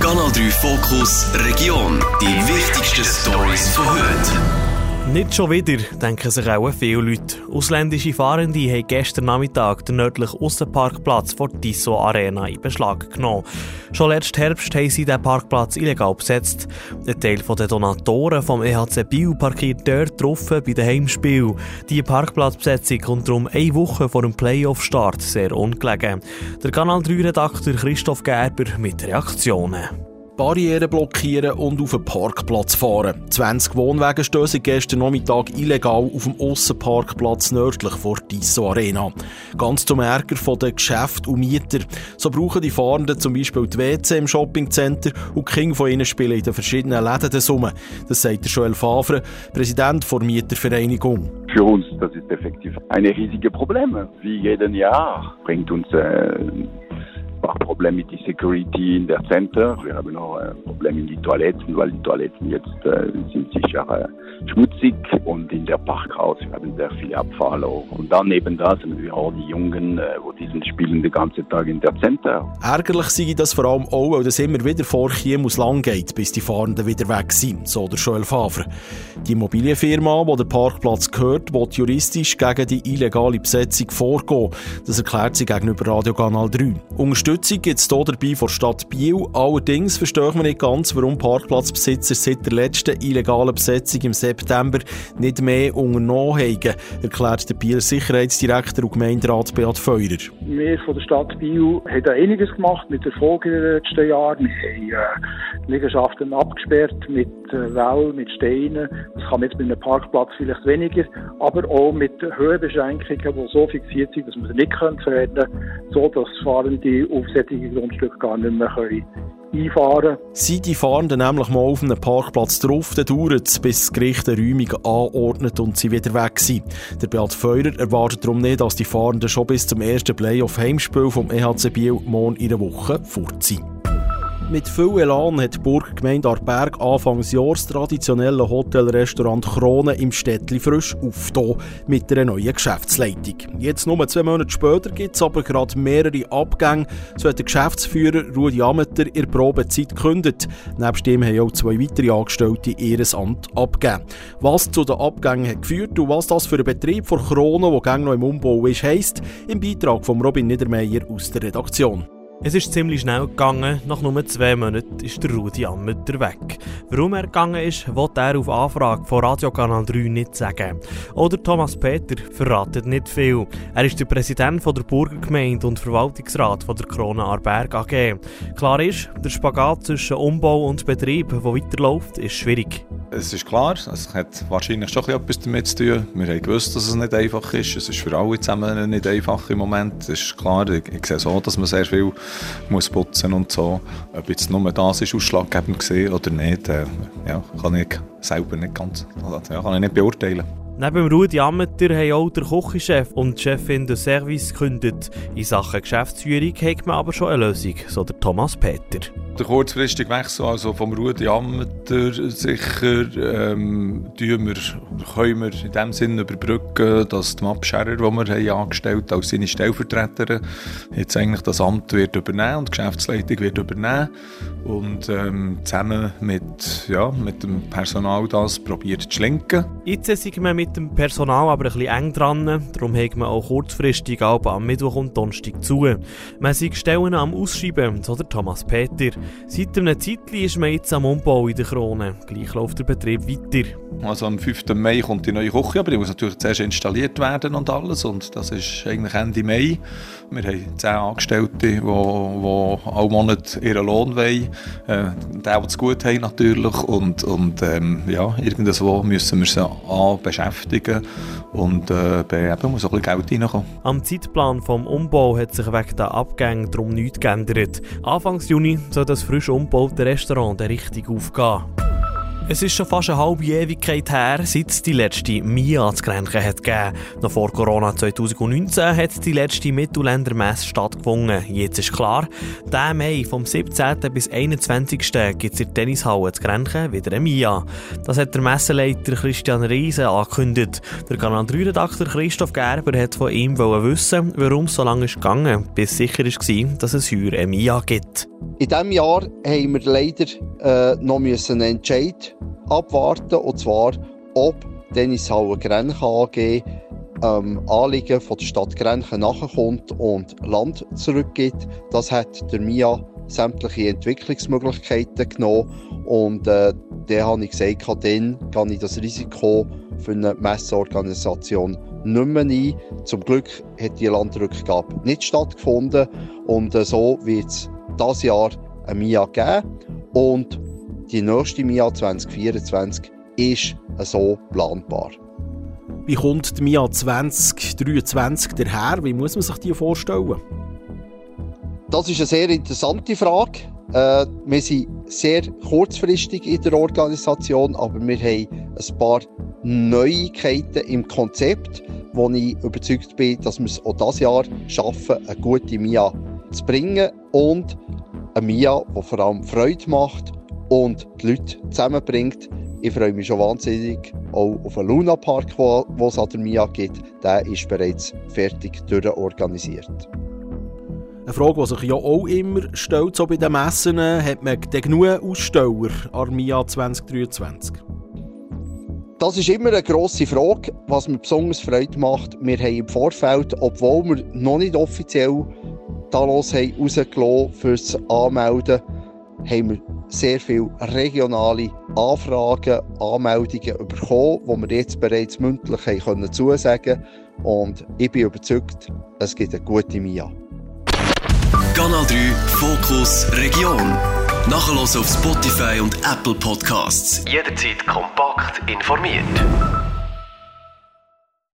Kanal 3 Fokus Region. Die wichtigsten Stories von heute. Nicht schon wieder, denken sich auch viele Leute. Ausländische Fahrende haben gestern Nachmittag den nördlichen Aussenparkplatz vor der Tissot Arena in Beschlag genommen. Schon letzten Herbst haben sie den Parkplatz illegal besetzt. Ein Teil der Donatoren vom EHC Biel parkiert dort drauf bei dem Heimspiel. Die Parkplatzbesetzung kommt darum eine Woche vor dem Playoff-Start sehr ungelegen. Der Kanal 3-Redakteur Christoph Gerber mit Reaktionen. Barrieren blockieren und auf den Parkplatz fahren. 20 Wohnwagen stößen gestern Nachmittag illegal auf dem Aussenparkplatz nördlich vor Tissot Arena. Ganz zum Ärger der Geschäfte und Mieter. So brauchen die Fahrenden zum Beispiel die WC im Shoppingcenter und die Kinder von ihnen spielen in den verschiedenen Läden den Sommer. Das sagt Joel Favre, Präsident der Mietervereinigung. Für uns das ist effektiv ein riesiges Problem. Wie jeden Jahr bringt uns äh, auch Probleme mit der Security in der Center. Wir haben auch ein Problem in die Toiletten, weil die Toiletten jetzt äh, sind sicher äh, schmutzig und in der Parkhaus wir haben sehr viel Abfall auch. Und dann neben das haben wir auch die Jungen, äh, wo diesen spielen den ganzen Tag in der Center. Ärgerlich sei das vor allem auch, weil das immer wieder vor Chiemus lang geht, bis die Fahrenden wieder weg sind, so der Joel Favre. Die Immobilienfirma, die der Parkplatz gehört, will juristisch gegen die illegale Besetzung vorgehen. Das erklärt sie gegenüber Radio Kanal 3. Unterstützung gibt es hier dabei von Stadt Biel. Allerdings verstehe man nicht ganz, warum Parkplatzbesitzer seit der letzten illegalen Besetzung im September nicht mehr unternommen haben, erklärt der Bieler Sicherheitsdirektor und Gemeinderat Beat Feurer. Wir von der Stadt Biel haben da einiges gemacht mit Erfolg in den letzten Jahren. Wir haben äh, Liegenschaften abgesperrt mit äh, Wellen, mit Steinen. Das kann man jetzt bei einem Parkplatz vielleicht weniger, aber auch mit Höhenbeschränkungen, die so fixiert sind, dass man sie nicht verändern können, so dass Fahrende auf solche Grundstücke gar nicht mehr können einfahren Sind die Fahrenden nämlich mal auf einem Parkplatz drauf, dann dauert es, bis das Gericht eine Räumung anordnet und sie wieder weg sind. Der Beat Feurer erwartet darum nicht, dass die Fahrenden schon bis zum ersten Playoff-Heimspiel vom EHC Biel morgen in der Woche fort sind. Mit viel Elan hat die Burggemeinde Arberg Anfangs Jahres traditionelle Hotelrestaurant Krone im Städtli frisch aufgetan mit einer neuen Geschäftsleitung. Jetzt nur zwei Monate später gibt es aber gerade mehrere Abgänge. So hat der Geschäftsführer Rudi Ameter der Probezeit gekündigt. Nebst dem haben auch zwei weitere Angestellte ihr Amt abgegeben. Was zu den Abgängen hat geführt und was das für einen Betrieb von Krone, der gang noch im Umbau ist, heisst, im Beitrag von Robin Niedermeyer aus der Redaktion. Es ist ziemlich schnell gegangen. Nach nur zwei Monaten ist der Rudi Ammeter weg. Warum er gegangen ist, will er auf Anfrage von Radiokanal 3 nicht sagen. Oder Thomas Peter verratet nicht viel. Er ist der Präsident von der Burgergemeinde und Verwaltungsrat von der Krone Arberg AG. Klar ist, der Spagat zwischen Umbau und Betrieb, der weiterläuft, ist schwierig. Es ist klar, es hat wahrscheinlich schon etwas damit zu tun. Wir haben gewusst, dass es nicht einfach ist. Es ist für alle zusammen nicht einfach im Moment. Es ist klar, ich, ich sehe so, dass man sehr viel muss putzen und so. Ob jetzt nur das ist ausschlaggebend gesehen oder nicht, äh, ja, kann ich selber nicht ganz, ja, kann ich nicht beurteilen. Neben Rudi Ammeter haben auch der Küchenchef und die Chefin des Service gekündigt. In Sachen Geschäftsführung hat man aber schon eine Lösung, so der Thomas Peter. Der kurzfristige Wechsel also vom Rudi Ammeter sicher ähm, wir, können wir in dem Sinne überbrücken, dass die Map Scherer, die wir haben angestellt als seine Stellvertreterin, jetzt eigentlich das Amt wird übernehmen und die Geschäftsleitung wird übernehmen und ähm, zusammen mit, ja, mit dem Personal das probiert zu schlinken. Jetzt sind wir mit dem Personal aber ein bisschen eng dran, darum haben wir auch kurzfristig am Mittwoch und Donnerstag zu. Man sieht Stellen am Ausschreiben, so der Thomas Peter. Seit einem Zeitchen ist man jetzt am Umbau in der Krone. Gleich läuft der Betrieb weiter. Also am 5. Mai kommt die neue Küche, aber die muss natürlich zuerst installiert werden und alles und das ist eigentlich Ende Mai. Wir haben zehn Angestellte, die, die alle Monate ihren Lohn wollen. Äh, der, es gut haben natürlich und, und ähm, ja, irgendwo müssen wir sie an beschäftigen und äh, eben muss auch ein bisschen Geld reinkommen. Am Zeitplan vom Umbau hat sich wegen der Abgänge darum nichts geändert. Anfangs Juni soll das frisch umgebaute Restaurant richtig aufgehen. Es ist schon fast eine halbe Ewigkeit her, seit es die letzte MIA zu Grenchen hat gegeben. Noch vor Corona 2019 hat die letzte Mittelländermesse stattgefunden. Jetzt ist klar, der Mai vom 17. bis 21. gibt es in der Tennishalle zu Grenchen wieder eine MIA. Das hat der Messeleiter Christian Riese angekündigt. Der Kanal 3-Redakteur Christoph Gerber hat von ihm wissen, warum es so lange ist gegangen, bis sicher war, dass es heuer eine MIA gibt. In diesem Jahr haben wir leider äh, noch einen Entscheid abwarten, und zwar, ob Tennishalle Grenchen AG ähm, Anliegen von der Stadt Grenchen nachkommt und Land zurückgibt. Das hat der MIA sämtliche Entwicklungsmöglichkeiten genommen und äh, dann habe ich gesagt, dann gehe ich das Risiko für eine Messeorganisation nicht mehr ein. Zum Glück hat die Landrückgabe nicht stattgefunden und äh, so wird es dieses Jahr ein MIA geben und die nächste MIA 2024 ist so planbar. Wie kommt die MIA 2023 daher? Wie muss man sich die vorstellen? Das ist eine sehr interessante Frage. Äh, wir sind sehr kurzfristig in der Organisation, aber wir haben ein paar Neuigkeiten im Konzept, wo ich überzeugt bin, dass wir es auch dieses Jahr schaffen, eine gute MIA zu bringen und eine MIA, die vor allem Freude macht und die Leute zusammenbringt. Ich freue mich schon wahnsinnig auch auf den Luna Park, wo es an der MIA gibt. Der ist bereits fertig durchorganisiert. Eine Frage, die sich ja auch immer stellt, so bei den Messen, hat man genug Aussteller an MIA 2023? Das ist immer eine grosse Frage, was mir besonders Freude macht. Wir haben im Vorfeld, obwohl wir noch nicht offiziell da los haben, rausgelassen fürs Anmelden, haben wir sehr viele regionale Anfragen, Anmeldungen bekommen, die wir jetzt bereits mündlich haben können zusagen Und ich bin überzeugt, es gibt eine gute MIA. Kanal 3 Fokus Region. Nachher auf Spotify und Apple Podcasts. Jederzeit kompakt informiert.